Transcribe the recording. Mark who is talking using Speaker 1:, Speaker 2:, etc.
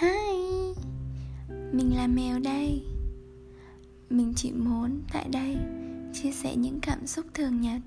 Speaker 1: Hi. Mình là mèo đây. Mình chỉ muốn tại đây chia sẻ những cảm xúc thường nhật.